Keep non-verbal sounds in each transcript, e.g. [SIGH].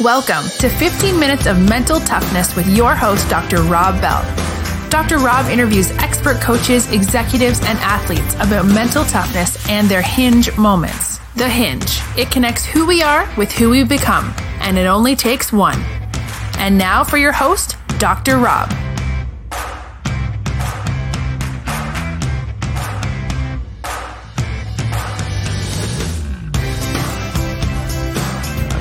Welcome to 15 Minutes of Mental Toughness with your host, Dr. Rob Bell. Dr. Rob interviews expert coaches, executives, and athletes about mental toughness and their hinge moments. The hinge. It connects who we are with who we become, and it only takes one. And now for your host, Dr. Rob.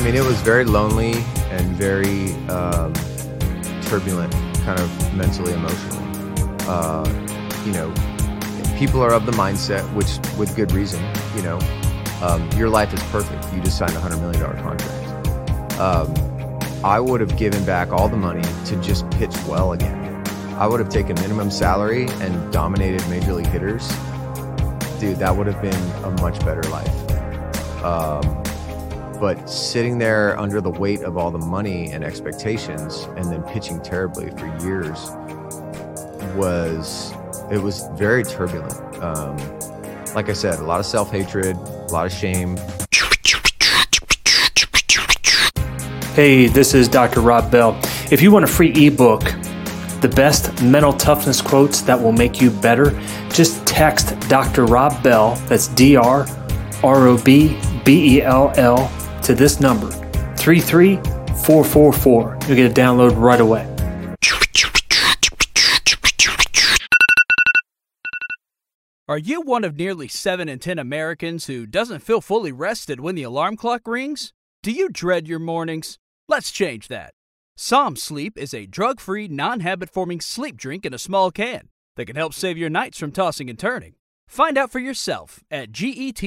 Mean, it was very lonely and very um, turbulent, kind of mentally, emotionally. Uh, you know, people are of the mindset, which with good reason, you know, um, your life is perfect. You just signed a $100 million contract. Um, I would have given back all the money to just pitch well again. I would have taken minimum salary and dominated major league hitters. Dude, that would have been a much better life. Um, but sitting there under the weight of all the money and expectations and then pitching terribly for years was it was very turbulent um, like i said a lot of self-hatred a lot of shame Hey, this is Dr. Rob Bell. If you want a free ebook, the best mental toughness quotes that will make you better, just text Dr. Rob Bell, that's D R R O B B E L L, to this number 33444. You'll get a download right away. Are you one of nearly 7 in 10 Americans who doesn't feel fully rested when the alarm clock rings? Do you dread your mornings? Let's change that. Som Sleep is a drug free, non habit forming sleep drink in a small can that can help save your nights from tossing and turning. Find out for yourself at getsom.com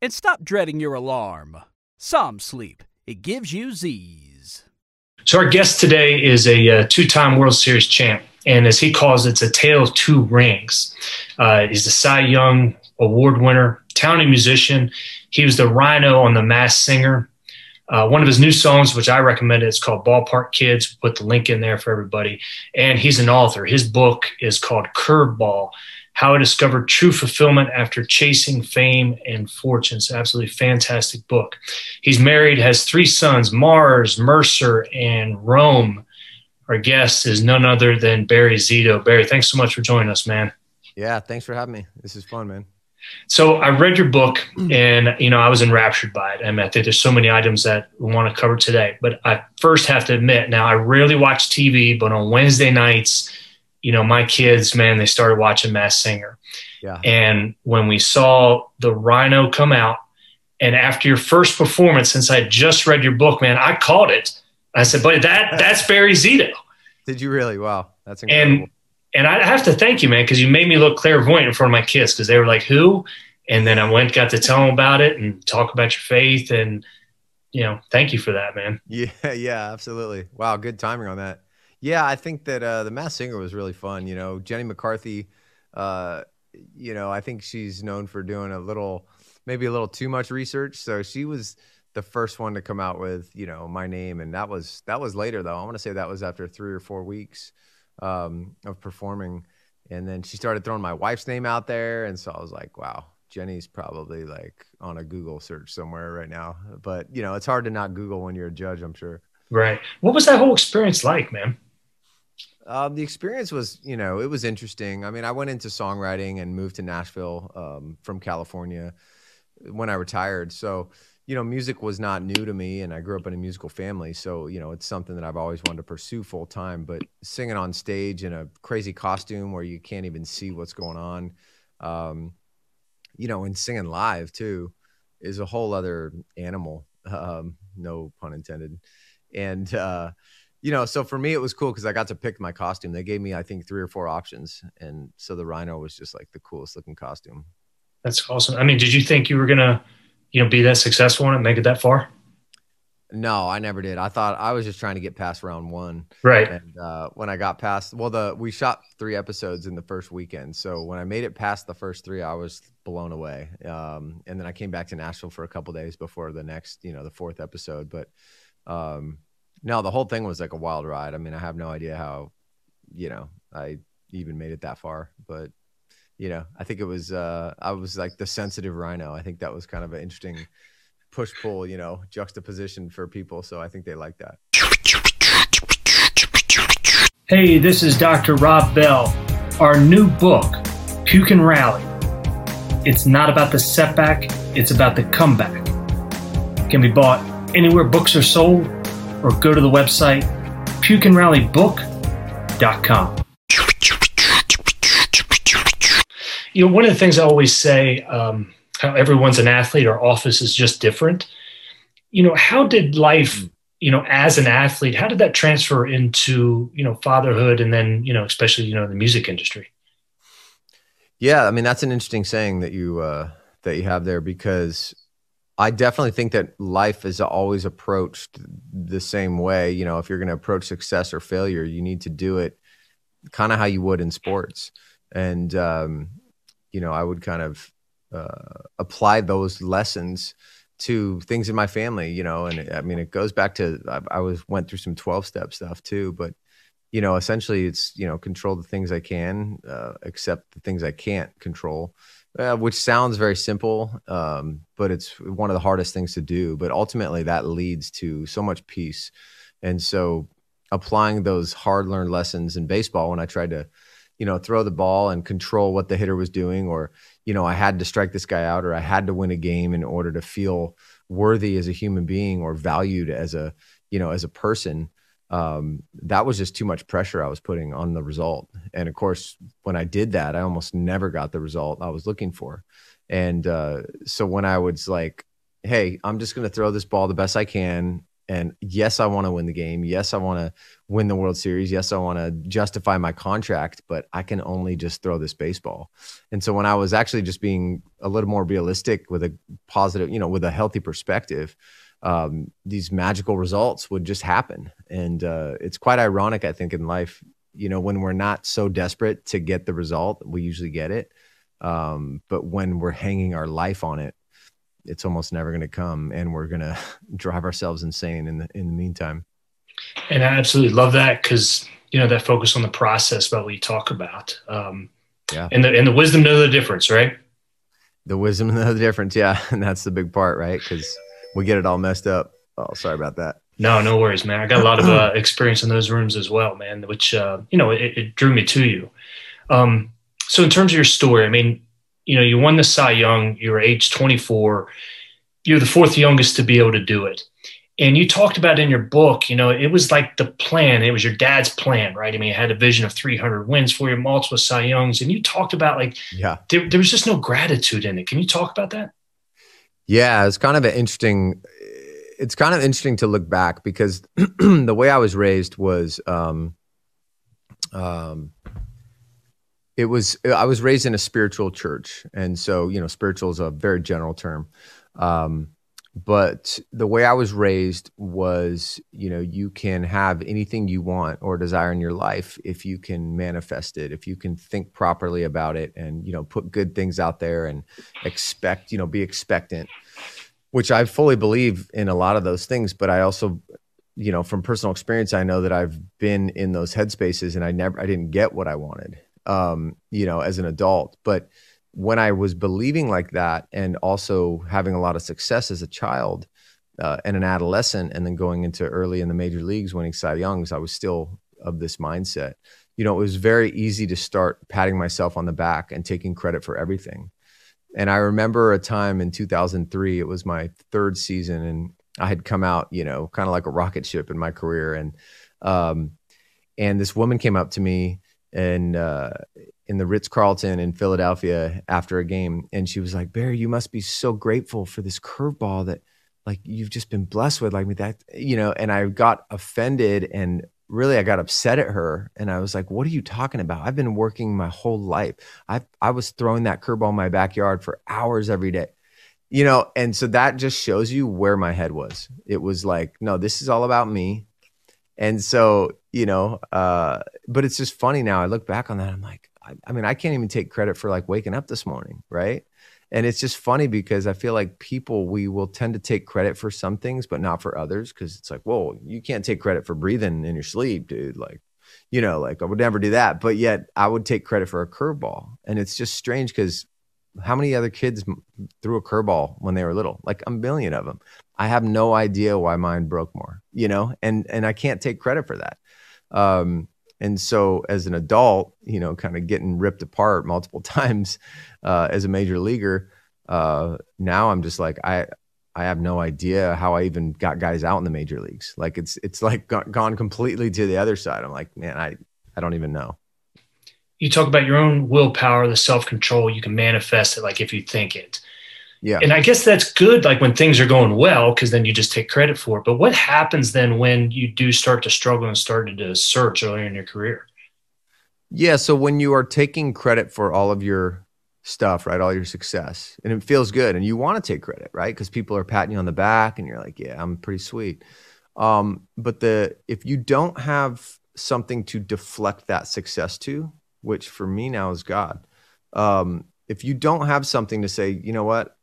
and stop dreading your alarm. Som Sleep, it gives you Z's. So, our guest today is a uh, two time World Series champ. And as he calls it, it's a tale of two rings. Uh, he's the Cy Young Award winner, talented musician. He was the rhino on The Masked Singer. Uh, one of his new songs, which I recommend, is called Ballpark Kids. We Put the link in there for everybody. And he's an author. His book is called Curveball How I Discovered True Fulfillment After Chasing Fame and Fortune. It's an absolutely fantastic book. He's married, has three sons Mars, Mercer, and Rome. Our guest is none other than Barry Zito. Barry, thanks so much for joining us, man. yeah thanks for having me this is fun man So I read your book mm. and you know I was enraptured by it. I mean I think there's so many items that we want to cover today. But I first have to admit, now I rarely watch TV, but on Wednesday nights, you know, my kids, man, they started watching Masked Singer. yeah And when we saw the Rhino come out, and after your first performance, since I just read your book, man, I called it. I said, buddy, that [LAUGHS] that's Barry Zito. did you really wow that's incredible And and I have to thank you, man, because you made me look clairvoyant in front of my kids because they were like, "Who?" And then I went, got to tell them about it and talk about your faith, and you know, thank you for that, man. Yeah, [LAUGHS] yeah, absolutely. Wow, good timing on that. Yeah, I think that uh, the Masked Singer was really fun. You know, Jenny McCarthy. Uh, you know, I think she's known for doing a little, maybe a little too much research. So she was the first one to come out with, you know, my name, and that was that was later though. I want to say that was after three or four weeks um, of performing, and then she started throwing my wife's name out there, and so I was like, wow. Jenny's probably like on a Google search somewhere right now, but you know it's hard to not Google when you're a judge. I'm sure. Right. What was that whole experience like, man? Um, the experience was, you know, it was interesting. I mean, I went into songwriting and moved to Nashville um, from California when I retired. So, you know, music was not new to me, and I grew up in a musical family. So, you know, it's something that I've always wanted to pursue full time. But singing on stage in a crazy costume where you can't even see what's going on, um, you know, and singing live too is a whole other animal. [LAUGHS] Um, no pun intended. And, uh, you know, so for me, it was cool because I got to pick my costume. They gave me, I think, three or four options. And so the rhino was just like the coolest looking costume. That's awesome. I mean, did you think you were gonna, you know, be that successful it, make it that far? No, I never did. I thought I was just trying to get past round one. Right. And uh, when I got past, well, the we shot three episodes in the first weekend. So when I made it past the first three, I was blown away. Um, and then I came back to Nashville for a couple days before the next, you know, the fourth episode. But um, no, the whole thing was like a wild ride. I mean, I have no idea how, you know, I even made it that far. But you know, I think it was uh, I was like the sensitive rhino. I think that was kind of an interesting push pull, you know, juxtaposition for people. So I think they like that. Hey, this is Dr. Rob Bell. Our new book, Puke and Rally. It's not about the setback, it's about the comeback. can be bought anywhere books are sold or go to the website pukeandrallybook.com. You know, one of the things I always say, um, how everyone's an athlete, our office is just different. You know, how did life you know, as an athlete, how did that transfer into, you know, fatherhood and then, you know, especially, you know, the music industry? Yeah, I mean, that's an interesting saying that you uh that you have there because I definitely think that life is always approached the same way. You know, if you're going to approach success or failure, you need to do it kind of how you would in sports. And um, you know, I would kind of uh, apply those lessons to things in my family, you know, and I mean, it goes back to I, I was went through some twelve step stuff too, but you know, essentially, it's you know, control the things I can, uh, accept the things I can't control, uh, which sounds very simple, um, but it's one of the hardest things to do. But ultimately, that leads to so much peace, and so applying those hard learned lessons in baseball when I tried to you know, throw the ball and control what the hitter was doing, or, you know, I had to strike this guy out, or I had to win a game in order to feel worthy as a human being or valued as a, you know, as a person. Um, that was just too much pressure I was putting on the result. And of course, when I did that, I almost never got the result I was looking for. And uh, so when I was like, hey, I'm just going to throw this ball the best I can and yes, I want to win the game. Yes, I want to win the World Series. Yes, I want to justify my contract, but I can only just throw this baseball. And so when I was actually just being a little more realistic with a positive, you know, with a healthy perspective, um, these magical results would just happen. And uh, it's quite ironic, I think, in life, you know, when we're not so desperate to get the result, we usually get it. Um, but when we're hanging our life on it, it's almost never going to come and we're going [LAUGHS] to drive ourselves insane in the in the meantime. And i absolutely love that because you know that focus on the process about what you talk about um, yeah. and the and the wisdom know the difference right? The wisdom [LAUGHS] know the difference yeah. And [LAUGHS] that's the big part right? Because we get it all messed up. Oh sorry about that no no worries man i got a lot of uh, [CLEARS THROAT] experience in those rooms as well man which uh, you know it, it, drew me to you um, so in terms of your story i mean you know, you won the Cy Young, you were age 24, you're the fourth youngest to be able to do it. And you talked about in your book, you know, it was like the plan. It was your dad's plan, right? I mean, it had a vision of 300 wins for you, multiple Cy Youngs. And you talked about like, yeah, there, there was just no gratitude in it. Can you talk about that? Yeah, it's kind of an interesting, it's kind of interesting to look back because [CLEARS THROAT] the way I was raised was, um, um, it was i was raised in a spiritual church. And so you know spiritual is a very general term. Um, but the way i was raised was you know you can have anything you want or desire in your life if you can manifest it if you can think properly about it and you know put good things out there and expect you know be expectant which i fully believe in a lot of those things but i also you know from personal experience i know that i've been in those headspaces and i never i didn't get what i wanted um, you know, as an adult. But when I was believing like that and also having a lot of success as a child uh, and an adolescent, and then going into early in the major leagues, winning Cy Youngs, I was still of this mindset. You know, it was very easy to start patting myself on the back and taking credit for everything. And I remember a time in 2003, it was my third season, and I had come out, you know, kind of like a rocket ship in my career. And, um, and this woman came up to me and uh, in the Ritz Carlton in Philadelphia after a game, and she was like, "Barry, you must be so grateful for this curveball that like you've just been blessed with, like me that, you know." And I got offended and really I got upset at her, and I was like, "What are you talking about? I've been working my whole life. I I was throwing that curveball in my backyard for hours every day." You know, and so that just shows you where my head was. It was like, no, this is all about me. And so, you know, uh, but it's just funny now. I look back on that. I'm like, I, I, mean, I can't even take credit for like waking up this morning, right? And it's just funny because I feel like people we will tend to take credit for some things, but not for others. Because it's like, whoa, you can't take credit for breathing in your sleep, dude. Like, you know, like I would never do that. But yet, I would take credit for a curveball, and it's just strange because how many other kids threw a curveball when they were little? Like a million of them. I have no idea why mine broke more, you know, and and I can't take credit for that. Um, and so as an adult, you know, kind of getting ripped apart multiple [LAUGHS] times uh, as a major leaguer, uh, now I'm just like I I have no idea how I even got guys out in the major leagues. Like it's it's like gone completely to the other side. I'm like, man, I I don't even know you talk about your own willpower, the self control. You can manifest it like if you think it. Yeah. And I guess that's good, like when things are going well, because then you just take credit for it. But what happens then when you do start to struggle and started to search earlier in your career? Yeah. So when you are taking credit for all of your stuff, right, all your success, and it feels good, and you want to take credit, right, because people are patting you on the back, and you're like, yeah, I'm pretty sweet. Um, but the if you don't have something to deflect that success to, which for me now is God. Um, if you don't have something to say, you know what,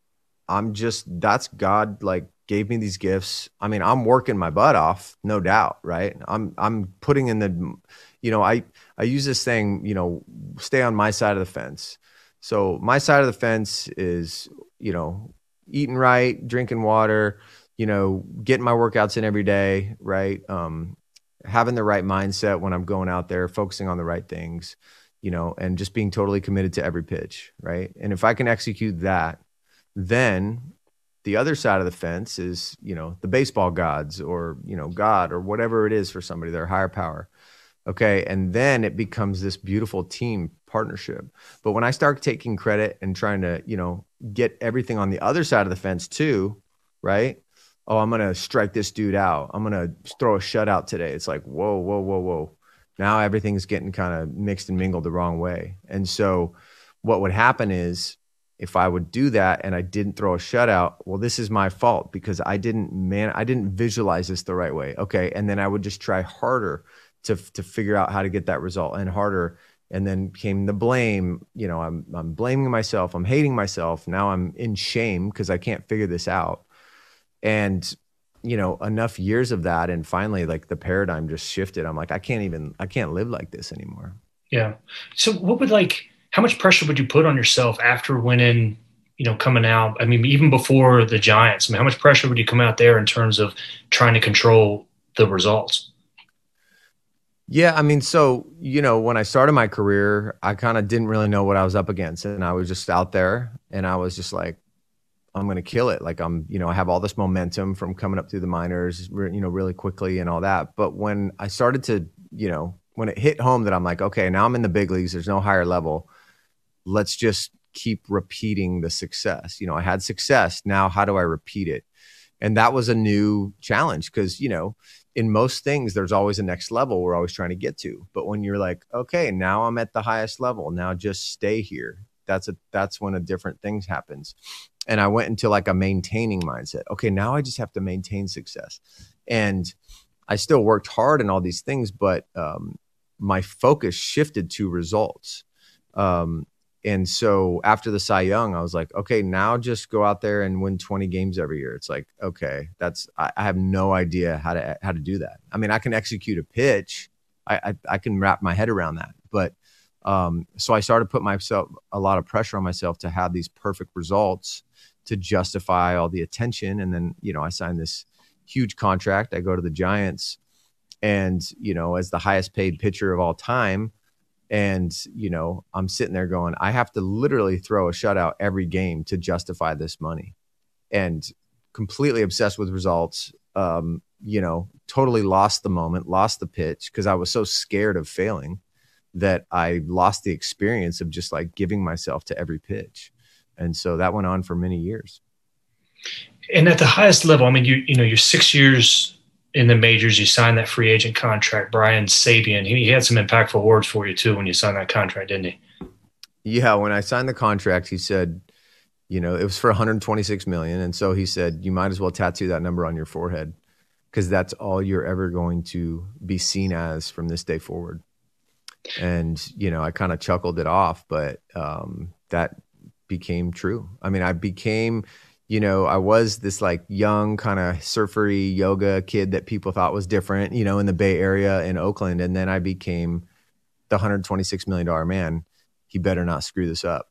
I'm just that's God like gave me these gifts. I mean, I'm working my butt off, no doubt, right? I'm I'm putting in the you know, I I use this thing, you know, stay on my side of the fence. So my side of the fence is, you know, eating right, drinking water, you know, getting my workouts in every day, right? Um, having the right mindset when I'm going out there, focusing on the right things you know, and just being totally committed to every pitch, right? And if I can execute that, then the other side of the fence is, you know, the baseball gods or, you know, God or whatever it is for somebody, their higher power. Okay. And then it becomes this beautiful team partnership. But when I start taking credit and trying to, you know, get everything on the other side of the fence too, right? Oh, I'm going to strike this dude out. I'm going to throw a shutout today. It's like, whoa, whoa, whoa, whoa now everything's getting kind of mixed and mingled the wrong way. And so what would happen is if I would do that and I didn't throw a shutout, well, this is my fault because I didn't man, I didn't visualize this the right way. Okay. And then I would just try harder to to figure out how to get that result and harder. And then came the blame. You know, I'm I'm blaming myself. I'm hating myself. Now I'm in shame because I can't figure this out. And you know enough years of that and finally like the paradigm just shifted i'm like i can't even i can't live like this anymore yeah so what would like how much pressure would you put on yourself after winning you know coming out i mean even before the giants i mean how much pressure would you come out there in terms of trying to control the results yeah i mean so you know when i started my career i kind of didn't really know what i was up against and i was just out there and i was just like I'm going to kill it. Like I'm, you know, I have all this momentum from coming up through the minors, you know, really quickly and all that. But when I started to, you know, when it hit home that I'm like, okay, now I'm in the big leagues. There's no higher level. Let's just keep repeating the success. You know, I had success. Now, how do I repeat it? And that was a new challenge because, you know, in most things, there's always a next level we're always trying to get to. But when you're like, okay, now I'm at the highest level. Now just stay here. That's a that's when a different things happens and I went into like a maintaining mindset. Okay, now I just have to maintain success. And I still worked hard and all these things, but um, my focus shifted to results. Um, and so after the Cy Young, I was like, okay, now just go out there and win 20 games every year. It's like, okay, that's I, I have no idea how to how to do that. I mean, I can execute a pitch, I, I, I can wrap my head around that, but um, so I started put myself a lot of pressure on myself to have these perfect results to justify all the attention. And then, you know, I signed this huge contract. I go to the Giants and, you know, as the highest paid pitcher of all time. And, you know, I'm sitting there going, I have to literally throw a shutout every game to justify this money. And completely obsessed with results. Um, you know, totally lost the moment, lost the pitch because I was so scared of failing that I lost the experience of just like giving myself to every pitch. And so that went on for many years. And at the highest level, I mean, you you know, you're six years in the majors. You signed that free agent contract. Brian Sabean, he, he had some impactful words for you too when you signed that contract, didn't he? Yeah, when I signed the contract, he said, you know, it was for 126 million, and so he said, you might as well tattoo that number on your forehead because that's all you're ever going to be seen as from this day forward. And you know, I kind of chuckled it off, but um, that became true. I mean, I became, you know, I was this like young kind of surfery yoga kid that people thought was different, you know, in the Bay Area in Oakland. And then I became the $126 million man. He better not screw this up.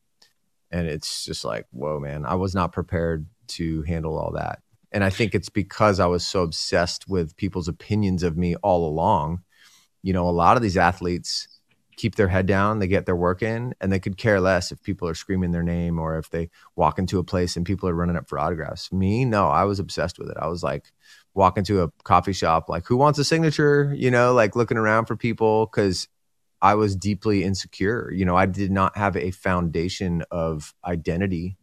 and it's just like whoa man i was not prepared to handle all that and i think it's because i was so obsessed with people's opinions of me all along you know a lot of these athletes keep their head down they get their work in and they could care less if people are screaming their name or if they walk into a place and people are running up for autographs me no i was obsessed with it i was like walk into a coffee shop like who wants a signature you know like looking around for people because I was deeply insecure. You know, I did not have a foundation of identity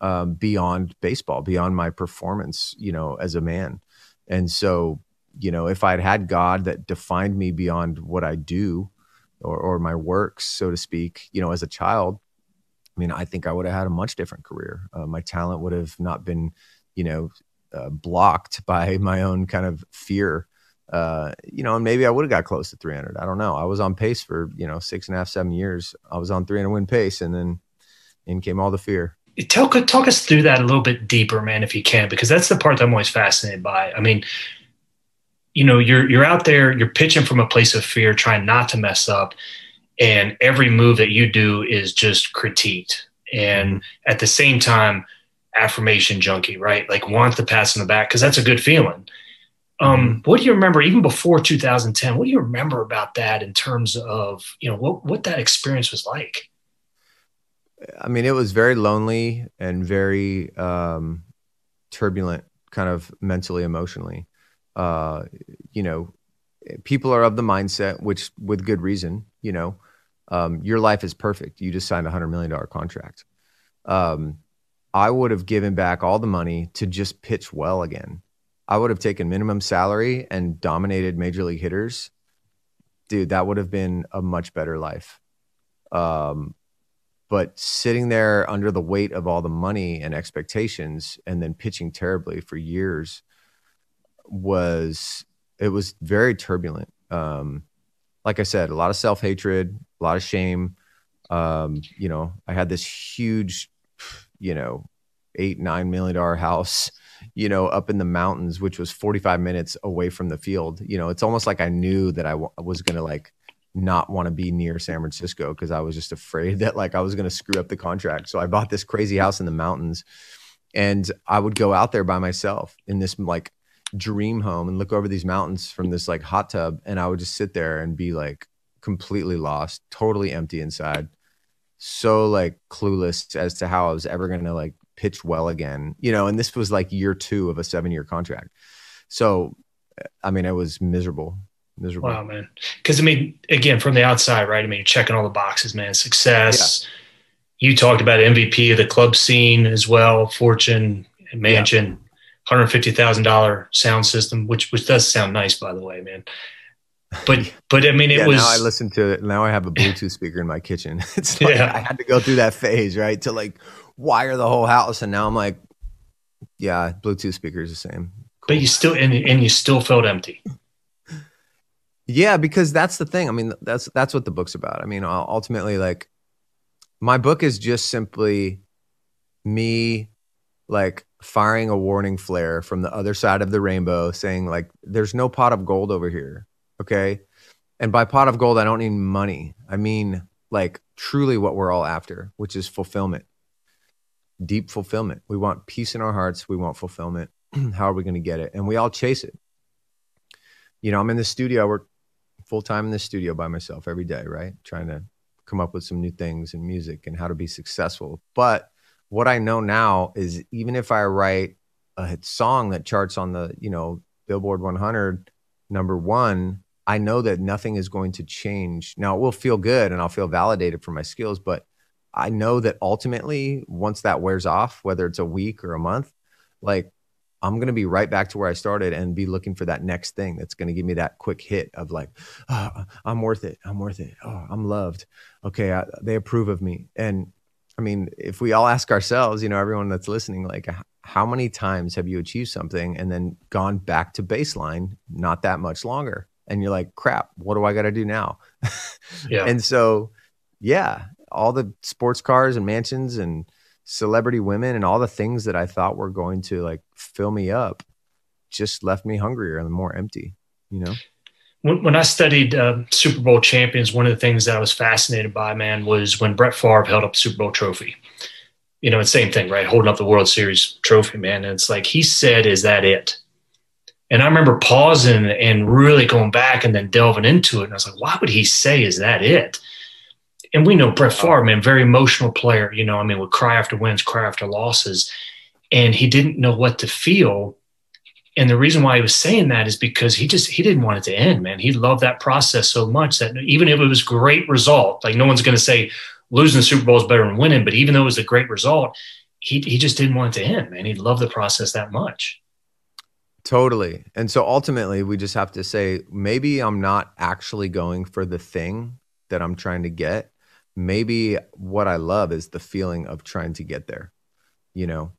um, beyond baseball, beyond my performance, you know, as a man. And so, you know, if I'd had God that defined me beyond what I do or, or my works, so to speak, you know, as a child, I mean, I think I would have had a much different career. Uh, my talent would have not been, you know, uh, blocked [LAUGHS] by my own kind of fear uh, you know, and maybe I would have got close to 300. I don't know. I was on pace for, you know, six and a half, seven years. I was on 300 win pace and then in came all the fear. Talk, talk us through that a little bit deeper, man, if you can, because that's the part that I'm always fascinated by. I mean, you know, you're, you're out there, you're pitching from a place of fear, trying not to mess up. And every move that you do is just critiqued. And mm-hmm. at the same time, affirmation junkie, right? Like want the pass in the back because that's a good feeling. Um, what do you remember, even before 2010? What do you remember about that in terms of you know what what that experience was like? I mean, it was very lonely and very um, turbulent, kind of mentally, emotionally. Uh, you know, people are of the mindset, which with good reason. You know, um, your life is perfect. You just signed a hundred million dollar contract. Um, I would have given back all the money to just pitch well again. I would have taken minimum salary and dominated major league hitters, dude, that would have been a much better life. Um, but sitting there under the weight of all the money and expectations and then pitching terribly for years was it was very turbulent. Um, like I said, a lot of self hatred, a lot of shame. Um, you know, I had this huge, you know, eight nine million dollar house you know, up in the mountains, which was 45 minutes away from the field. You know, it's almost like I knew that I was to like not want to be near San Francisco because I was just afraid [LAUGHS] that like I was going to screw up the contract. So I bought this crazy house in the mountains and I would go out there by myself in this like dream home and look over these mountains from this like hot tub and I would just sit there and be like completely lost, totally empty inside. So like clueless as to how I was ever going to like pitch well again, you know, and this was like year two of a seven year contract. So, I mean, it was miserable, miserable. Wow, man. Cause I mean, again, from the outside, right? I mean, you're checking all the boxes, man. Success. Yeah. You talked about MVP of the club scene as well, fortune, mansion, yeah. $150,000 sound system, which, which does sound nice, by the way, man. But, [LAUGHS] but I mean, it yeah, was. Now I listen to it. Now I have a Bluetooth speaker in my kitchen. [LAUGHS] It's like yeah. I had to go through that phase, right? To like, wire the whole house. And now I'm like, yeah, Bluetooth speaker is the same. Cool. But you still and, and you still felt empty. [LAUGHS] Yeah, because that's the thing. I mean, that's that's what the book's about. I mean, ultimately, like my book is just simply me like firing a warning flare from the other side of the rainbow saying like there's no pot of gold over here okay and by pot of gold i don't mean money i mean like truly what we're all after which is fulfillment deep fulfillment. We want peace in our hearts. We want fulfillment. [CLEARS THROAT] How are we going to get it? And we all chase it. You know, I'm in the studio. I work full time in the studio by myself every day, right? Trying to come up with some new things in music and how to be successful. But what I know now is even if I write a song that charts on the, you know, Billboard 100 number one, I know that nothing is going to change. Now it will feel good and I'll feel validated for my skills, but I know that ultimately, once that wears off, whether it's a week or a month, like I'm going to be right back to where I started and be looking for that next thing that's going to give me that quick hit of like, oh, I'm worth it. I'm worth it. Oh, I'm loved. Okay. I, they approve of me. And I mean, if we all ask ourselves, you know, everyone that's listening, like, how many times have you achieved something and then gone back to baseline not that much longer? And you're like, crap, what do I got to do now? [LAUGHS] Yeah. and so, yeah, all the sports cars and mansions and celebrity women and all the things that I thought were going to like fill me up just left me hungrier and more empty, you know? When, when I studied uh, Super Bowl champions, one of the things that I was fascinated by, man, was when Brett Favre held up the Super Bowl trophy. You know, it's same thing, right? Holding up the World Series trophy, man. And it's like he said, "Is that it?" And I remember pausing and really going back and then delving into it. And I was like, "Why would he say, is that it?" And we know Brett Favre, man, very emotional player. You know, I mean, would cry after wins, cry after losses, and he didn't know what to feel and the reason why he was saying that is because he just he didn't want it to end man. He loved that process so much that even if it was great result like no one's going to say losing the super bowl is better than winning but even though it was a great result he, he just didn't want it to end man. He loved the process that much. Totally. And so ultimately we just have to say maybe i'm not actually going for the thing that i'm trying to get. Maybe what i love is the feeling of trying to get there you know?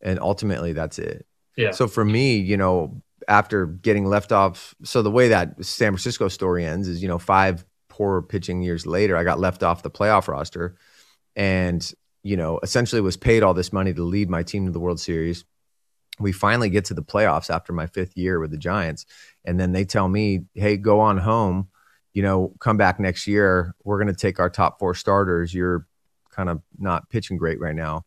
And ultimately that's it So for me, you know, after getting left off, so the way that San Francisco story ends is, you know, five poor pitching years later, I got left off the playoff roster and, you know, essentially was paid all this money to lead my team to the World Series. We finally get to the playoffs after my fifth year with the Giants. And then they tell me, hey, go on home, you know, come back next year. We're going to take our top four starters. You're kind of not pitching great right now.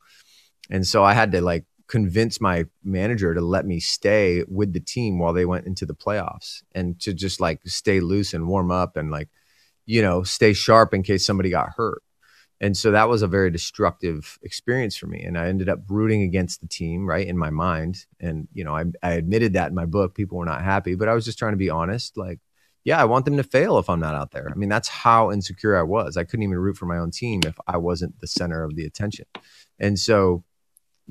And so I had to like convince my manager to let me stay with the team while they went into the playoffs and to just like stay loose and warm up and like you know stay sharp in case somebody got hurt. And so that was a very destructive experience for me and i ended up rooting against the team right in my mind. And you know i, I admitted that in my book. People were not happy but i was just trying to be honest like yeah i want them to fail if i'm not out there. I mean that's how insecure i was. I couldn't even root for my own team if i wasn't the center of the attention. And so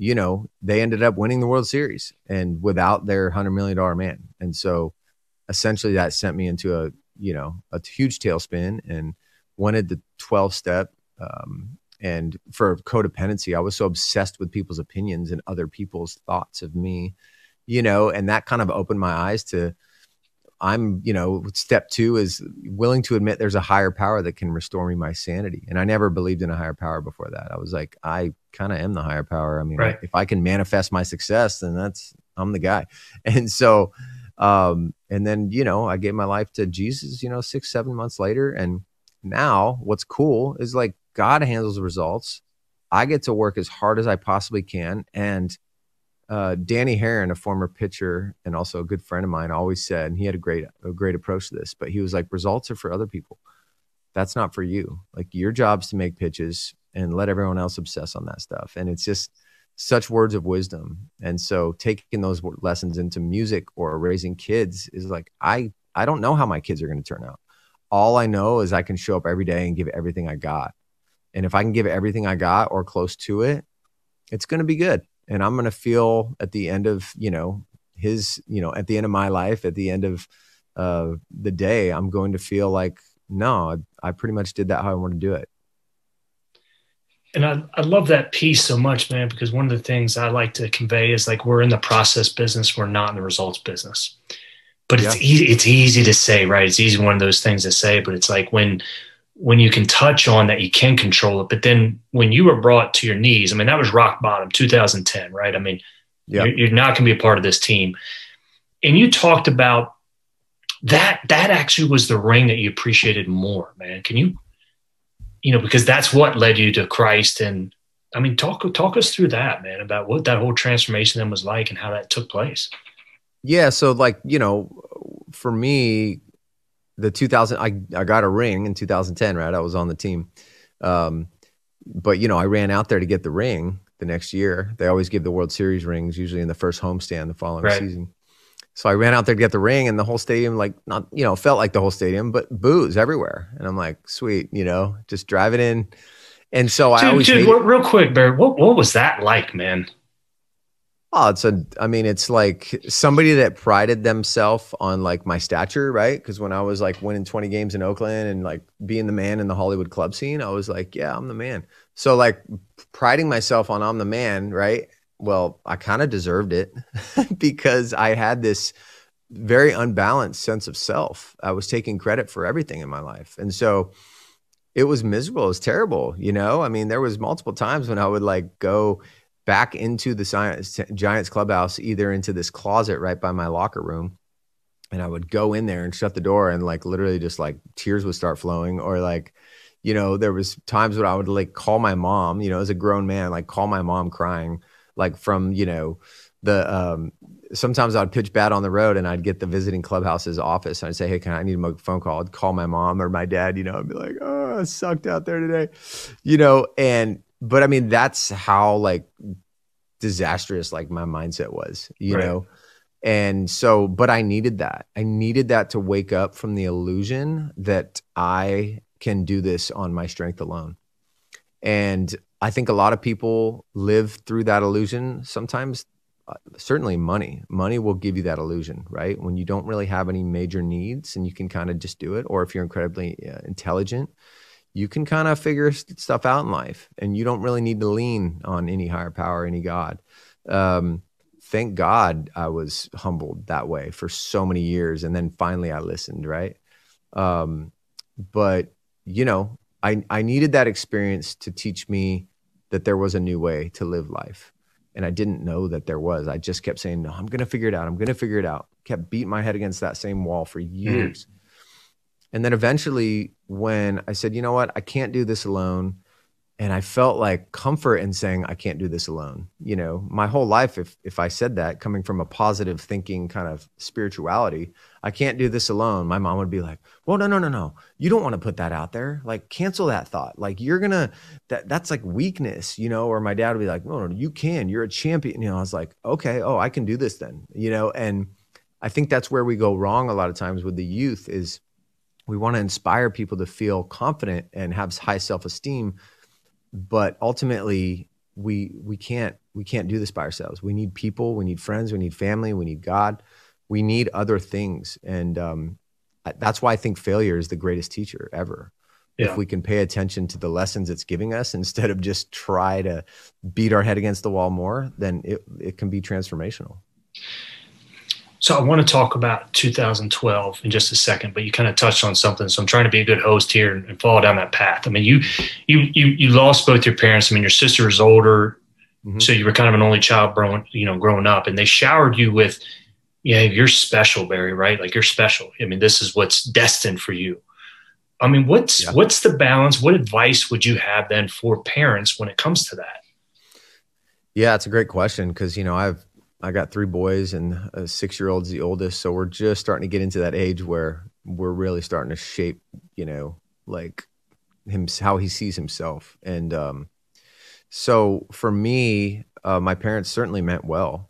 you know, they ended up winning the World Series and without their hundred million dollar man. And so essentially that sent me into a, you know, a huge tailspin and wanted the 12 step. Um, and for codependency, I was so obsessed with people's opinions and other people's thoughts of me, you know, and that kind of opened my eyes to I'm, you know, step two is willing to admit there's a higher power that can restore me my sanity. And I never believed in a higher power before that. I was like, I kind of am the higher power. I mean, right. if I can manifest my success, then that's, I'm the guy. [LAUGHS] And so, um, and then, you know, I gave my life to Jesus, you know, six, seven months later. And now what's cool is like God handles the results. I get to work as hard as I possibly can. And uh, Danny Haren, a former pitcher and also a good friend of mine, always said, and he had a great a great approach to this, but he was like, results are for other people. That's not for you. Like your job's to make pitches and let everyone else obsess on that stuff. And it's just such words of wisdom. And so taking those lessons into music or raising kids is like I I don't know how my kids are going to turn out. All I know is I can show up every day and give everything I got. And if I can give everything I got or close to it, it's going to be good and i'm going to feel at the end of you know his you know at the end of my life at the end of uh, the day i'm going to feel like no I, I pretty much did that how i want to do it. And I, I love that piece so much man because one of the things i like to convey is like we're in the process business we're not in the results business. But it's yeah. easy it's easy to say right? It's easy one of those things to say but it's like when when you can touch on that you can control it. But then when you were brought to your knees i mean that was rock bottom 2010 right? I mean yep. you're, you're, not going to be a part of this team. And you talked about that that actually was the ring that you appreciated more man. Can you you know because that's what led you to christ. And i mean talk talk us through that man about what that whole transformation then was like and how that took place. Yeah so like you know for me the 2000 I, I got a ring in 2010 right? I was on the team. Um, but you know i ran out there to get the ring the next year. They always give the world series rings usually in the first homestand the following right. season. So i ran out there to get the ring and the whole stadium like not you know felt like the whole stadium but boos everywhere. And i'm like sweet you know just driving in. And so dude, i always dude, real quick Barry, what, what was that like man Oh, it's a, I mean, it's like somebody that prided themselves on like my stature, right? Because when I was like winning 20 games in Oakland and like being the man in the Hollywood club scene, I was like, yeah, I'm the man. So like priding myself on I'm the man, right? Well, I kind of deserved it [LAUGHS] because I had this very unbalanced sense of self. I was taking credit for everything in my life. And so it was miserable. It was terrible. You know, I mean, there was multiple times when I would like go, back into the science, Giants clubhouse, either into this closet right by my locker room, and I would go in there and shut the door and like literally just like tears would start flowing or like you know there was times when I would like call my mom you know as a grown man like call my mom crying like from you know the um sometimes I'd pitch bad on the road and I'd get the visiting clubhouse's office and I'd say hey can I need a phone call? I'd call my mom or my dad you know I'd be like oh I sucked out there today you know and but I mean that's how like disastrous like my mindset was you right. know and so, but I needed that. I needed that to wake up from the illusion that I can do this on my strength alone. And I think a lot of people live through that illusion. Sometimes, uh, certainly, money. Money will give you that illusion, right? When you don't really have any major needs and you can kind of just do it. Or if you're incredibly uh, intelligent, you can kind of figure stuff out in life and you don't really need to lean on any higher power, any God. Um, thank God I was humbled that way for so many years. And then finally I listened, right? Um, but, you know, I, I needed that experience to teach me that there was a new way to live life. And I didn't know that there was. I just kept saying, no, I'm going to figure it out. I'm going to figure it out. Kept beating my head against that same wall for mm-hmm. years. Mm. And then eventually, when I said, you know what, I can't do this alone, and I felt like comfort in saying I can't do this alone. You know, my whole life, if if I said that, coming from a positive thinking kind of spirituality, I can't do this alone. My mom would be like, "Well, no, no, no, no, you don't want to put that out there. Like, cancel that thought. Like, you're gonna that that's like weakness, you know." Or my dad would be like, "No, no, you can. You're a champion." You know, I was like, "Okay, oh, I can do this then." You know, and I think that's where we go wrong a lot of times with the youth is we want to inspire people to feel confident and have high self esteem but ultimately we we can't we can't do this by ourselves. We need people we need friends we need family we need god. We need other things and um, that's why i think failure is the greatest teacher ever. Yeah. if we can pay attention to the lessons it's giving us instead of just try to beat our head against the wall more then it, it can be transformational so I want to talk about 2012 in just a second, but you kind of touched on something. So I'm trying to be a good host here and, and follow down that path. I mean, you you you you lost both your parents. I mean, your sister was older, mm-hmm. so you were kind of an only child growing you know growing up, and they showered you with, yeah, you're special, Barry, right? Like you're special. I mean, this is what's destined for you. I mean, what's yeah. what's the balance? What advice would you have then for parents when it comes to that? Yeah, it's a great question because you know I've I got three boys, and a six year old's the oldest. So we're just starting to get into that age where we're really starting to shape, you know, like him how he sees himself. And um, so for me, uh, my parents certainly meant well,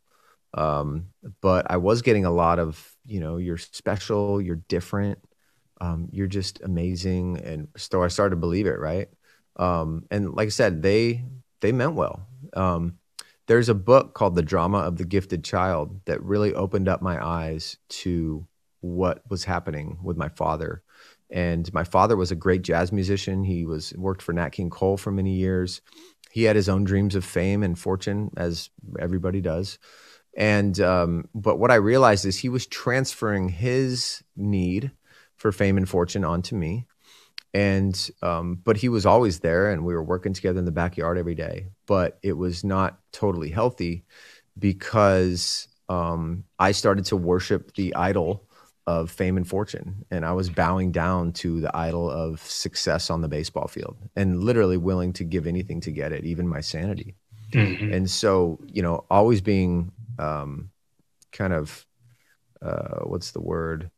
um, but I was getting a lot of, you know, you're special, you're different, um, you're just amazing, and so I started to believe it, right? Um, and like I said, they they meant well. Um, there's a book called The Drama of the Gifted Child that really opened up my eyes to what was happening with my father. And my father was a great jazz musician. He was worked for Nat King Cole for many years. He had his own dreams of fame and fortune, as everybody does. And um, but what I realized is he was transferring his need for fame and fortune onto me and um, but he was always there and we were working together in the backyard every day. But it was not totally healthy because um, i started to worship the idol of fame and fortune. And i was bowing down to the idol of success on the baseball field and literally willing to give anything to get it even my sanity. Mm-hmm. and so you know always being um, kind of uh, what's the word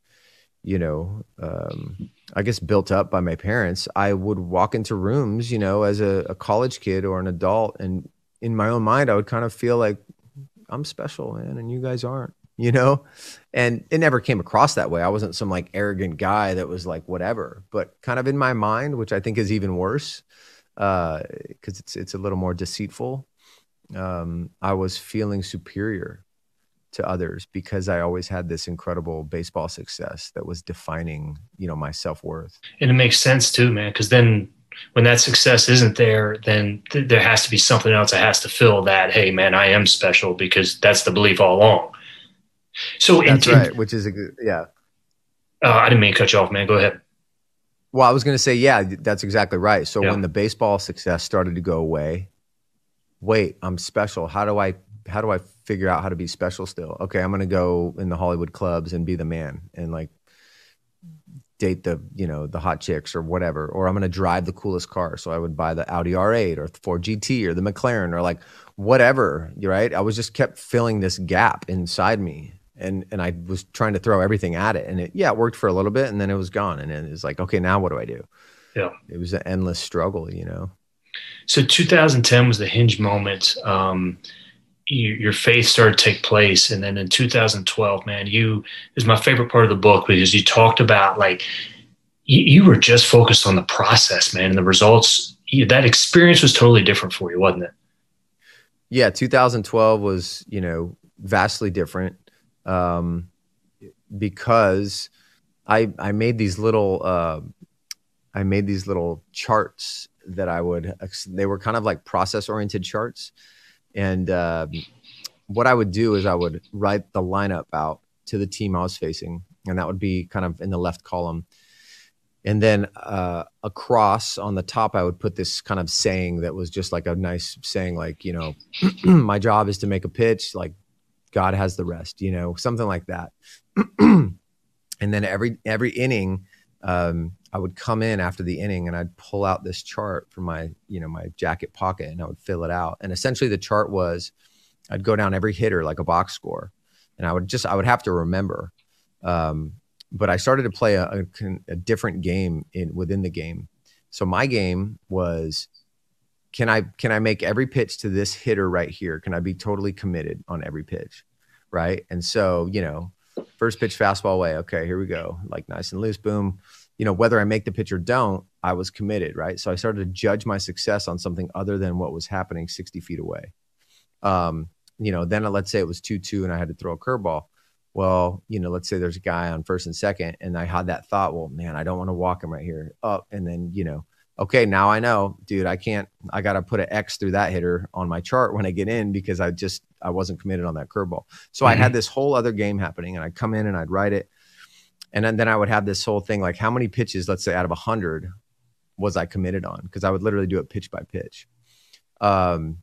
you know, um, I guess built up by my parents, I would walk into rooms, you know, as a, a, college kid or an adult, and in my own mind, I would kind of feel like I'm special, man, and you guys aren't, you know, and it never came across that way. I wasn't some like arrogant guy that was like whatever, but kind of in my mind, which I think is even worse, because uh, it's it's a little more deceitful. Um, I was feeling superior to others because I always had this incredible baseball success that was defining, you know, my self-worth. And it makes sense too, man, because then when that success isn't there, then th- there has to be something else that has to fill that. Hey, man, I am special because that's the belief all along. So that's in, right, which is a good, yeah. Uh, I didn't mean to cut you off, man. Go ahead. Well, I was going to say, yeah, that's exactly right. So yeah. when the baseball success started to go away, wait, I'm special. How do I how do I figure out how to be special still? Okay, I'm gonna go in the Hollywood clubs and be the man and like date the you know the hot chicks or whatever or i'm going to drive the coolest car. So i would buy the audi r8 or the ford gt or the mclaren or like whatever right? I was just kept filling this gap inside me and and i was trying to throw everything at it. And it yeah it worked for a little bit and then it was gone. And it was like okay now what do i do? Yeah. It was an endless struggle you know? So 2010 was the hinge moment. Um you, your faith started to take place. And then in 2012 man you is my favorite part of the book because you talked about like you, you were just focused on the process man and the results. You, that experience was totally different for you wasn't it? Yeah 2012 was you know vastly different um, because i i made these little uh, i made these little charts that i would they were kind of like process oriented charts and uh, what I would do is I would write the lineup out to the team I was facing, and that would be kind of in the left column. And then uh, across on the top, I would put this kind of saying that was just like a nice saying, like, you know, [CLEARS THROAT] my job is to make a pitch, like God has the rest, you know, something like that. [CLEARS THROAT] and then every every inning, um, I would come in after the inning and I'd pull out this chart from my, you know, my jacket pocket and I would fill it out. And essentially the chart was I'd go down every hitter like a box score and I would just, I would have to remember. Um, but I started to play a, a, a different game in within the game. So my game was, can I, can I make every pitch to this hitter right here? Can I be totally committed on every pitch? Right. And so, you know, first pitch fastball away. Okay, here we go. Like nice and loose, boom you know, whether I make the pitch or don't, I was committed, right? So I started to judge my success on something other than what was happening 60 feet away. Um, you know, then let's say it was 2 2 and I had to throw a curveball. Well, you know, let's say there's a guy on first and second, and I had that thought, well, man, I don't want to walk him right here up. And then, you know, okay, now I know, dude, I can't, I got to put an X through that hitter on my chart when I get in because I just, I wasn't committed on that curveball. So mm-hmm. I had mm-hmm. this whole other game happening, and I'd come in and I'd write it and then, then I would have this whole thing like how many pitches, let's say out of a hundred, was I committed on? Because I would literally do it pitch by pitch. Um,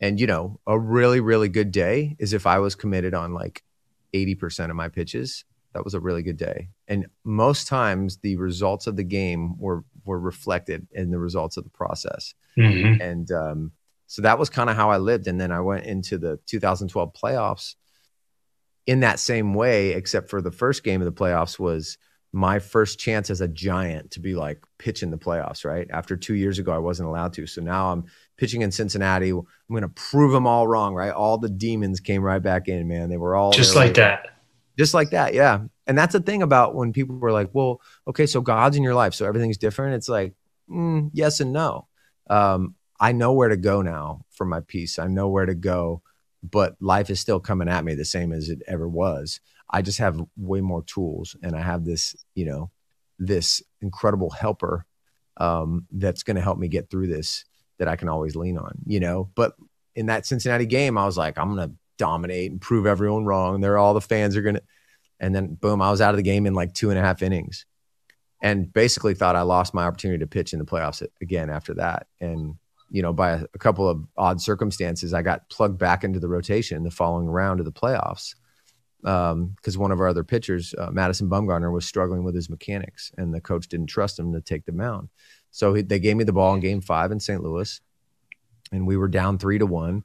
and you know, a really really good day is if I was committed on like eighty percent of my pitches. That was a really good day. And most times, the results of the game were were reflected in the results of the process. Mm-hmm. And um, so that was kind of how I lived. And then I went into the 2012 playoffs in that same way, except for the first game of the playoffs was my first chance as a giant to be like pitching the playoffs, right? After two years ago, I wasn't allowed to. So now I'm pitching in Cincinnati. I'm going to prove them all wrong, right? All the demons came right back in, man. They were all just like that. Just like that. Yeah. And that's the thing about when people were like, well, okay, so God's in your life. So everything's different. It's like, mm, yes and no. Um, I know where to go now for my peace. I know where to go but life is still coming at me the same as it ever was. I just have way more tools and I have this, you know, this incredible helper um, that's going to help me get through this that I can always lean on, you know. But in that Cincinnati game, I was like, I'm going to dominate and prove everyone wrong. And they're all the fans are to, and then boom, I was out of the game in like two and a half innings and basically thought I lost my opportunity to pitch in the playoffs again after that. And you know, by a, a, couple of odd circumstances, I got plugged back into the rotation the following round of the playoffs because um, one of our other pitchers, uh, Madison Bumgarner, was struggling with his mechanics, and the coach didn't trust him to take the mound. So he, they gave me the ball in Game Five in St. Louis, and we were down three to one.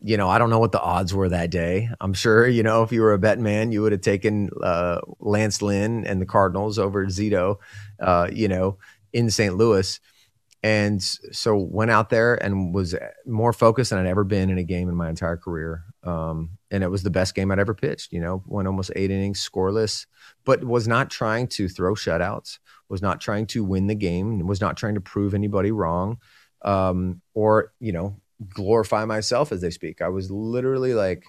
You know, I don't know what the odds were that day. I'm sure, you know, if you were a bet man, you would have taken uh, Lance Lynn and the Cardinals over Zito, uh, you know, in St. Louis and so went out there and was more focused than I'd ever been in a game in my entire career. Um, and it was the best game I'd ever pitched. You know, went almost eight innings, scoreless, but was not trying to throw shutouts. Was not trying to win the game. Was not trying to prove anybody wrong, um, or you know, glorify myself as they speak. I was literally like,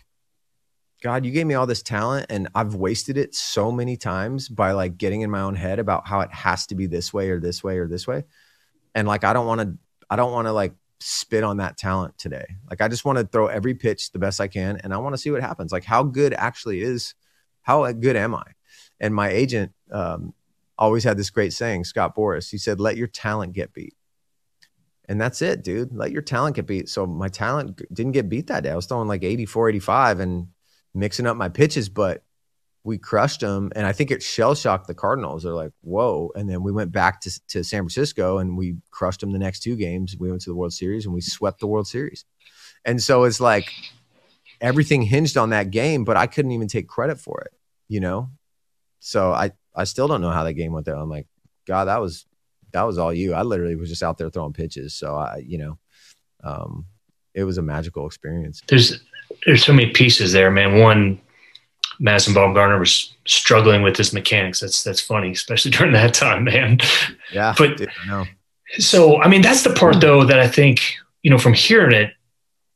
God, you gave me all this talent, and I've wasted it so many times by like getting in my own head about how it has to be this way or this way or this way and like I don't want to I don't want to like spit on that talent today. Like I just want to throw every pitch the best I can and I want to see what happens. Like how good actually is how good am I? And my agent um, always had this great saying, Scott Boras, He said, "Let your talent get beat." And that's it, dude. Let your talent get beat. So my talent didn't get beat that day. I was throwing like 84, 85 and mixing up my pitches, but we crushed them. And I think it shell shocked the Cardinals. They're like, whoa. And then we went back to, to San Francisco and we crushed them the next two games. We went to the World Series and we swept the World Series. And so it's like everything hinged on that game, but I couldn't even take credit for it, you know? So I, I still don't know how that game went there. I'm like, God, that was that was all you. I literally was just out there throwing pitches. So I, you know, um, it was a magical experience. There's there's so many pieces there, man. One, Madison Bumgarner was struggling with his mechanics. That's that's funny, especially [LAUGHS] during that time, man. Yeah, but dude, I. So I mean, that's the part though that I think you know from hearing it.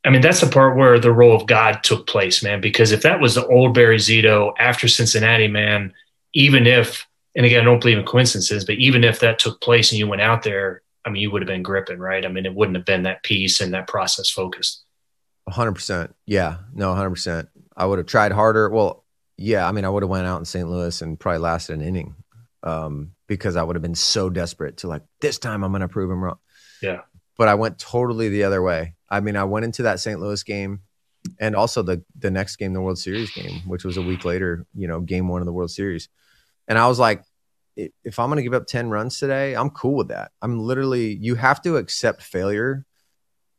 I mean, that's the part where the role of God took place, man. Because if that was the old Barry Zito after Cincinnati, man, even if and again, I don't believe in coincidences, but even if that took place and you went out there, I mean, you would have been gripping, right? I mean, it wouldn't have been that piece and that process focused. hundred percent. Yeah, no, hundred percent. I would have tried harder. Well, yeah, I mean, I would have went out in St. Louis and probably lasted an inning um, because I would have been so desperate to like this time I'm going to prove him wrong. Yeah. But I went totally the other way. I mean, I went into that St. Louis game and also the the next game, the World Series game, which was a week later. You know, game one of the World Series and I was like, if I'm going to give up 10 runs today, I'm cool with that. I'm literally, you have to accept failure.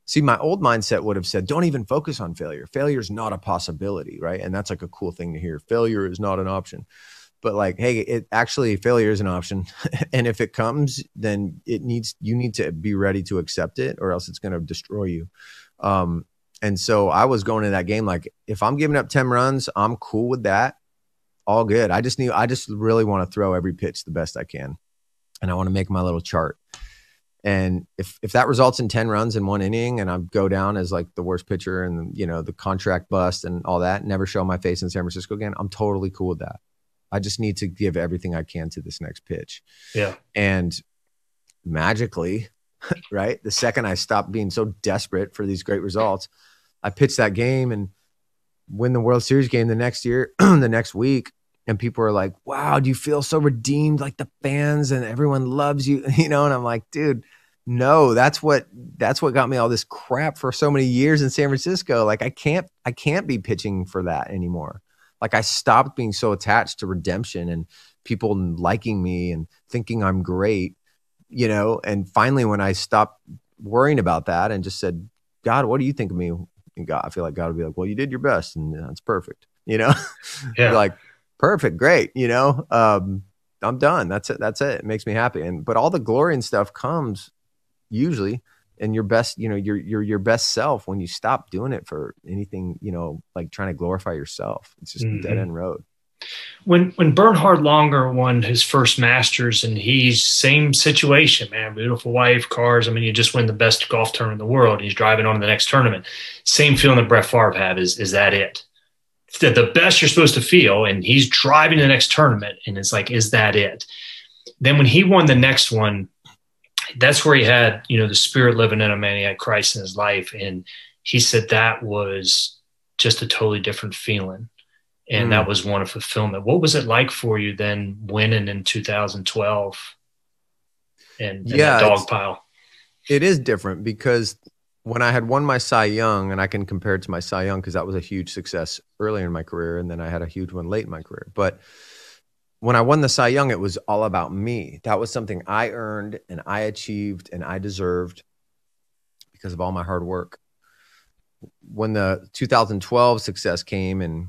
See, my old mindset would have said, don't even focus on failure. Failure is not a possibility, right? And that's like a cool thing to hear. Failure is not an option. But like, hey, it actually failure is an option. [LAUGHS] and if it comes, then it needs you need to be ready to accept it or else it's going to destroy you. Um, and so I was going to that game like if I'm giving up 10 runs, I'm cool with that all good. I just need, I just really want to throw every pitch the best I can. And I want to make my little chart. And if, if that results in 10 runs in one inning and I go down as like the worst pitcher and, you know, the contract bust and all that, never show my face in San Francisco again, I'm totally cool with that. I just need to give everything I can to this next pitch. Yeah. And magically, [LAUGHS] right, the second I stopped being so desperate for these great results, I pitched that game and win the World Series game the next year, [CLEARS THROAT] the next week, and people are like, "Wow, do you feel so redeemed? Like the fans and everyone loves you, [LAUGHS] you know?" And I'm like, "Dude, no, that's what that's what got me all this crap for so many years in San Francisco. Like I can't I can't be pitching for that anymore. Like I stopped being so attached to redemption and people liking me and thinking I'm great, you know. And finally, when I stopped worrying about that and just said, "God, what do you think of me? And God, I feel like God would be like, well, you did your best and that's perfect. You know, [LAUGHS] yeah. like perfect, great. You know, um, I'm done. That's it. That's it. It makes me happy. And, but all the glory and stuff comes usually in your best, you know, your, your, your best self when you stop doing it for anything, you know, like trying to glorify yourself. It's just mm-hmm. a dead end road when when Bernhard Langer won his first Masters, and he's same situation, man. Beautiful wife, cars. I mean, you just win the best golf tournament in the world. He's driving on to the next tournament. Same feeling that Brett Favre had is is that it? The, the best you're supposed to feel, and he's driving the next tournament, and it's like, is that it? Then when he won the next one, that's where he had you know the spirit living in a man. He had Christ in his life, and he said that was just a totally different feeling and mm. that was one of fulfillment. What was it like for you then winning in 2012 and, yeah, dog pile? It is different because when I had won my Cy Young, and I can compare it to my Cy Young because that was a huge success earlier in my career, and then I had a huge one late in my career. But when I won the Cy Young, it was all about me. That was something I earned and I achieved and I deserved because of all my hard work. When the 2012 success came and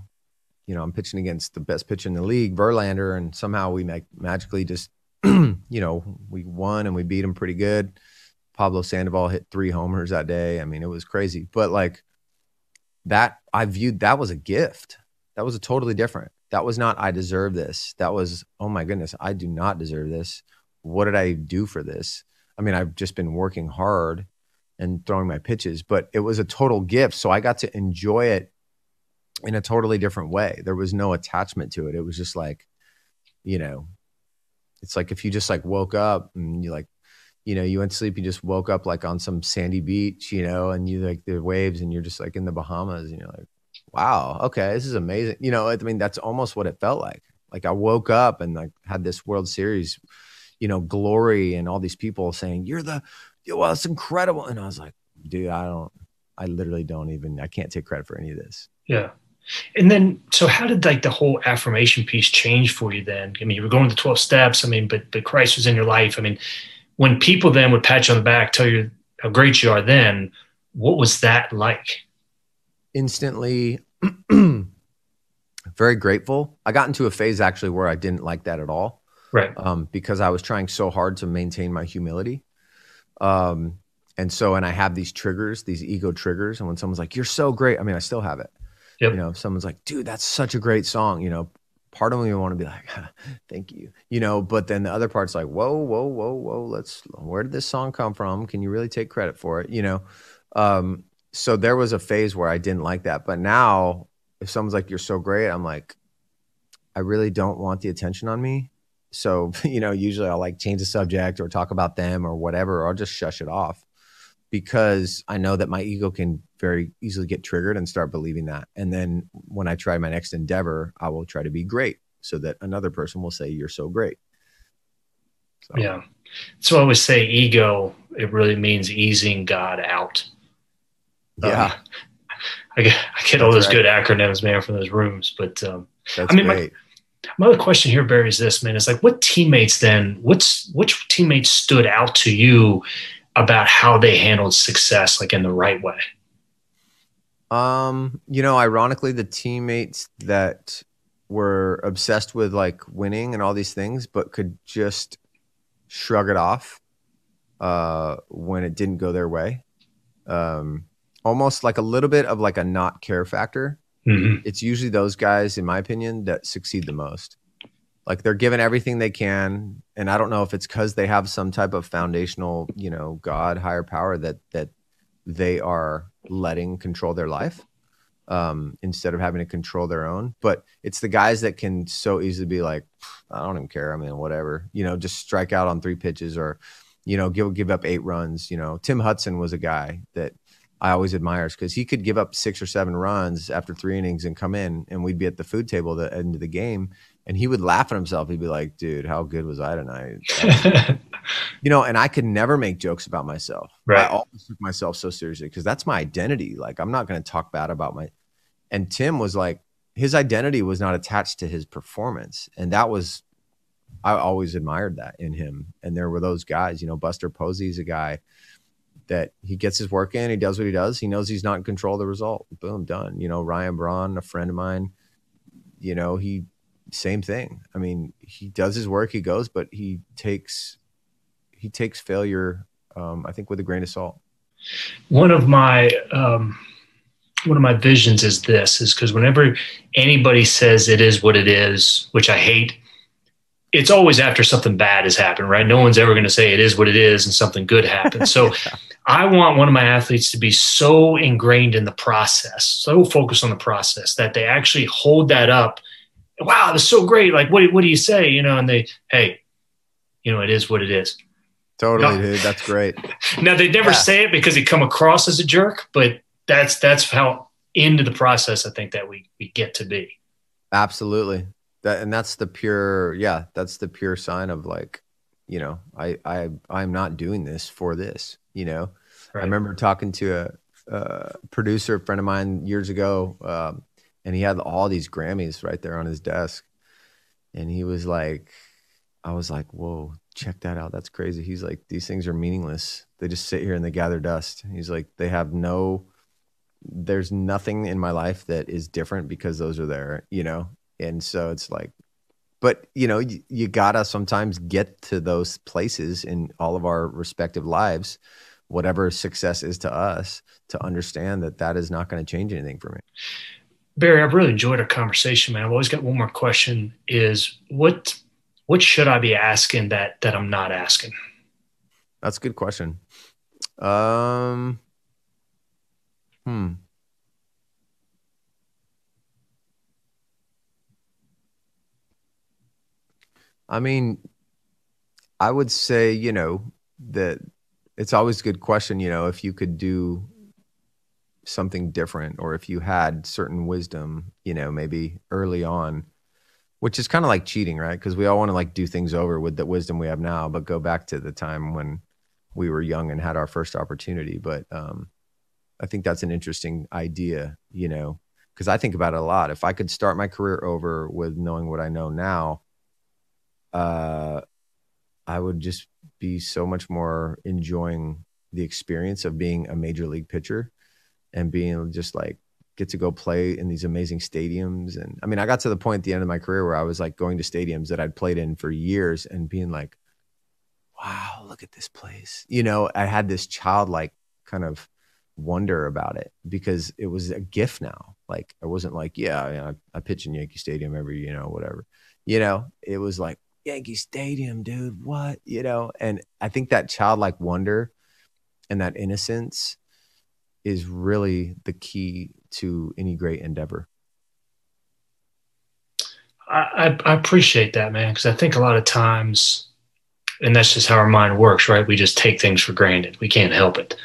you know, I'm pitching against the best pitcher in the league, Verlander, and somehow we make, magically just, [CLEARS THROAT] you know, we won and we beat him pretty good. Pablo Sandoval hit three homers that day. I mean, it was crazy. But like that, I viewed that was a gift. That was a totally different. That was not I deserve this. That was oh my goodness, I do not deserve this. What did I do for this? I mean, I've just been working hard and throwing my pitches, but it was a total gift. So I got to enjoy it in a totally different way. There was no attachment to it. It was just like, you know, it's like if you just like woke up and you like, you know, you went to sleep, you just woke up like on some sandy beach, you know, and you like the waves and you're just like in the Bahamas and you're like, wow, okay, this is amazing. You know, I mean, that's almost what it felt like. Like I woke up and like had this World Series, you know, glory and all these people saying, you're the well, it's incredible. And I was like, dude, I don't, I literally don't even, I can't take credit for any of this. Yeah. And then, so how did like the whole affirmation piece change for you then? I mean, you were going the 12 steps. I mean, but, but Christ was in your life. I mean, when people then would pat you on the back, tell you how great you are, then what was that like? Instantly, [CLEARS THROAT] very grateful. I got into a phase actually where I didn't like that at all. Right. Um, because I was trying so hard to maintain my humility. Um, and so, and I have these triggers, these ego triggers. And when someone's like, you're so great, I mean, I still have it. Yep. You know, if someone's like, dude, that's such a great song, you know, part of me want to be like, [LAUGHS] thank you, you know, but then the other part's like, whoa, whoa, whoa, whoa, let's, where did this song come from? Can you really take credit for it? You know? Um, so there was a phase where I didn't like that. But now if someone's like, you're so great, I'm like, I really don't want the attention on me. So, [LAUGHS] you know, usually I'll like change the subject or talk about them or whatever, or I'll just shush it off because I know that my ego can very easily get triggered and start believing that. And then when I try my next endeavor, I will try to be great so that another person will say, You're so great. So. Yeah. So I always say ego, it really means easing God out. Yeah. Um, [LAUGHS] I get, I get all those right. good acronyms, man, from those rooms. But um, I mean, my, my other question here, Barry, is this, man. It's like, what teammates then, what's, which teammates stood out to you about how they handled success, like in the right way? Um, you know, ironically, the teammates that were obsessed with like winning and all these things, but could just shrug it off uh, when it didn't go their way. Um, almost like a little bit of like a not care factor. Mm-hmm. It's usually those guys, in my opinion, that succeed the most. Like they're given everything they can, and I don't know if it's because they have some type of foundational, you know, God, higher power that that they are letting control their life um, instead of having to control their own. But it's the guys that can so easily be like, I don't even care. I mean, whatever, you know, just strike out on three pitches or, you know, give give up eight runs. You know, Tim Hudson was a guy that I always admires because he could give up six or seven runs after three innings and come in, and we'd be at the food table at the end of the game, and he would laugh at himself. He'd be like, "Dude, how good was I tonight?" [LAUGHS] you know, and I could never make jokes about myself. Right. I always took myself so seriously because that's my identity. Like, I'm not going to talk bad about my. And Tim was like, his identity was not attached to his performance, and that was, I always admired that in him. And there were those guys, you know, Buster Posey's a guy that he gets his work in, he does what he does. He knows he's not in control of the result. Boom, done. You know, Ryan Braun, a friend of mine, you know, he same thing. I mean, he does his work, he goes, but he takes he takes failure, um, I think, with a grain of salt. One of my um, one of my visions is this: is because whenever anybody says it is what it is, which I hate, it's always after something bad has happened, right? No one's ever going to say it is what it is and something good happens. So [LAUGHS] I want one of my athletes to be so ingrained in the process, so focused on the process that they actually hold that up. Wow, that's so great. Like, what, what do you say? You know, and they, hey, you know, it is what it is. Totally, dude. That's great. [LAUGHS] now they never yeah. say it because they come across as a jerk, but that's that's how into the process I think that we we get to be. Absolutely that and that's the pure yeah that's the pure sign of like you know i i i'm not doing this for this you know right. i remember talking to a, a, producer friend of mine years ago um, and he had all these grammys right there on his desk. And he was like i was like whoa check that out. That's crazy. He's like these things are meaningless. They just sit here and they gather dust. He's like they have no there's nothing in my life that is different because those are there you know? And so it's like but you know you, you, gotta sometimes get to those places in all of our respective lives whatever success is to us to understand that that is not going to change anything for me barry i've really enjoyed our conversation man. I've always got one more question is what what should i be asking that that i'm not asking? That's a good question. Um hmm. I mean, I would say, you know, that it's always a good question, you know, if you could do something different or if you had certain wisdom, you know, maybe early on, which is kind of like cheating, right? Because we all want to like do things over with the wisdom we have now, but go back to the time when we were young and had our first opportunity. But um, I think that's an interesting idea, you know, because I think about it a lot. If I could start my career over with knowing what I know now, uh, I would just be so much more enjoying the experience of being a major league pitcher and being just like get to go play in these amazing stadiums. And I mean, I got to the point at the end of my career where I was like going to stadiums that I'd played in for years and being like, wow, look at this place. You know, I had this childlike kind of wonder about it because it was a gift now. Like I wasn't like, yeah, know, I, I pitch in Yankee Stadium every, you know, whatever. You know, it was like Yankee Stadium, dude. What? You know, and I think that childlike wonder and that innocence is really the key to any great endeavor. I, I appreciate that, man, because I think a lot of times, and that's just how our mind works, right? We just take things for granted. We can't help it.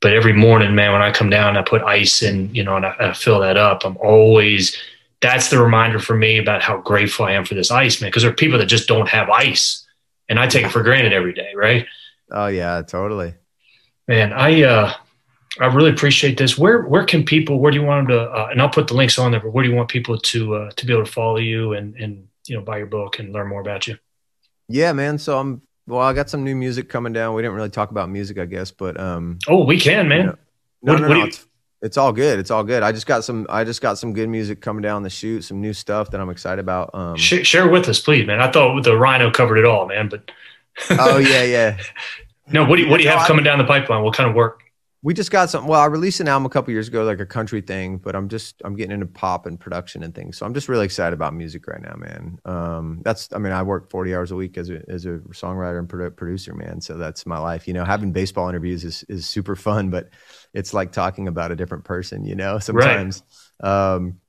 But every morning, man, when I come down, I put ice in, you know, and I, I fill that up. I'm always that's the reminder for me about how grateful I am for this ice, man. Because there are people that just don't have ice, and I take it for granted every day, right? Oh yeah, totally. Man, I uh, I really appreciate this. Where where can people? Where do you want them to? Uh, and I'll put the links on there. But where do you want people to uh, to be able to follow you and and you know buy your book and learn more about you? Yeah, man. So I'm well. I got some new music coming down. We didn't really talk about music, I guess, but um. Oh, we can, man. You know, no, what, no, no. It's, it's, all good. It's all good. I just got some. I just got some good music coming down the chute. Some new stuff that I'm excited about. Um, share, share with us, please, man. I thought the Rhino covered it all, man. But oh yeah, yeah. [LAUGHS] no, what do you, what do you have coming down the pipeline? What kind of work? We just got some well i released an album a couple years ago like a country thing but i'm just i'm getting into pop and production and things. So i'm just really excited about music right now man. Um, that's i mean i work 40 hours a week as a, as a songwriter and producer man. So that's my life. You know having baseball interviews is, is super fun but it's like talking about a different person you know [LAUGHS] sometimes. Right. um,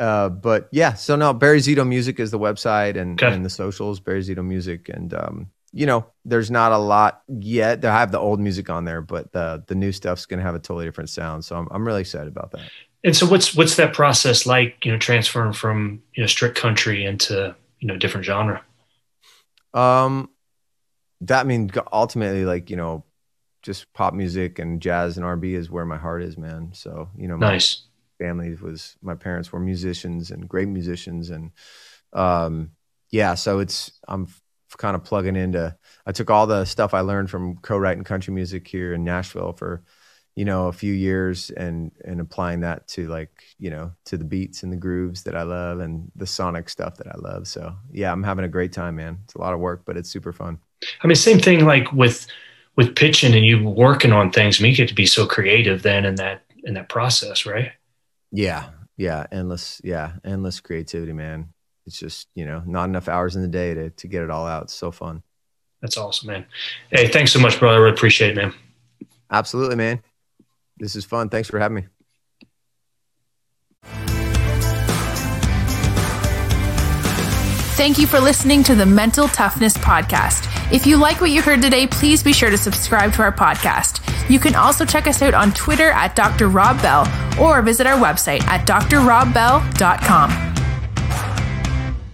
uh, but yeah so now barry zito music is the website and, okay. and the socials barry zito music. And um, you know, there's not a lot yet. I have the old music on there, but the the new stuff's going to have a totally different sound. So I'm I'm really excited about that. And so what's what's that process like? You know, transferring from you know strict country into you know different genre. Um, that means ultimately like you know, just pop music and jazz and R&B is where my heart is, man. So you know, my nice family was my parents were musicians and great musicians and um yeah so it's i'm kind of plugging into i took all the stuff i learned from co-writing country music here in nashville for you know a few years and and applying that to like you know to the beats and the grooves that i love and the sonic stuff that i love. So yeah i'm having a great time man. It's a lot of work but it's super fun. I mean same thing like with with pitching and you working on things. I mean, you get to be so creative then in that in that process right? Yeah. Yeah. Endless yeah. Endless creativity man it's just you know not enough hours in the day to to get it all out. It's so fun. That's awesome, man. Hey, thanks so much, brother. I really appreciate it, man. Absolutely, man. This is fun. Thanks for having me. Thank you for listening to the Mental Toughness Podcast. If you like what you heard today, please be sure to subscribe to our podcast. You can also check us out on Twitter at Dr. Rob Bell or visit our website at drrobbell.com.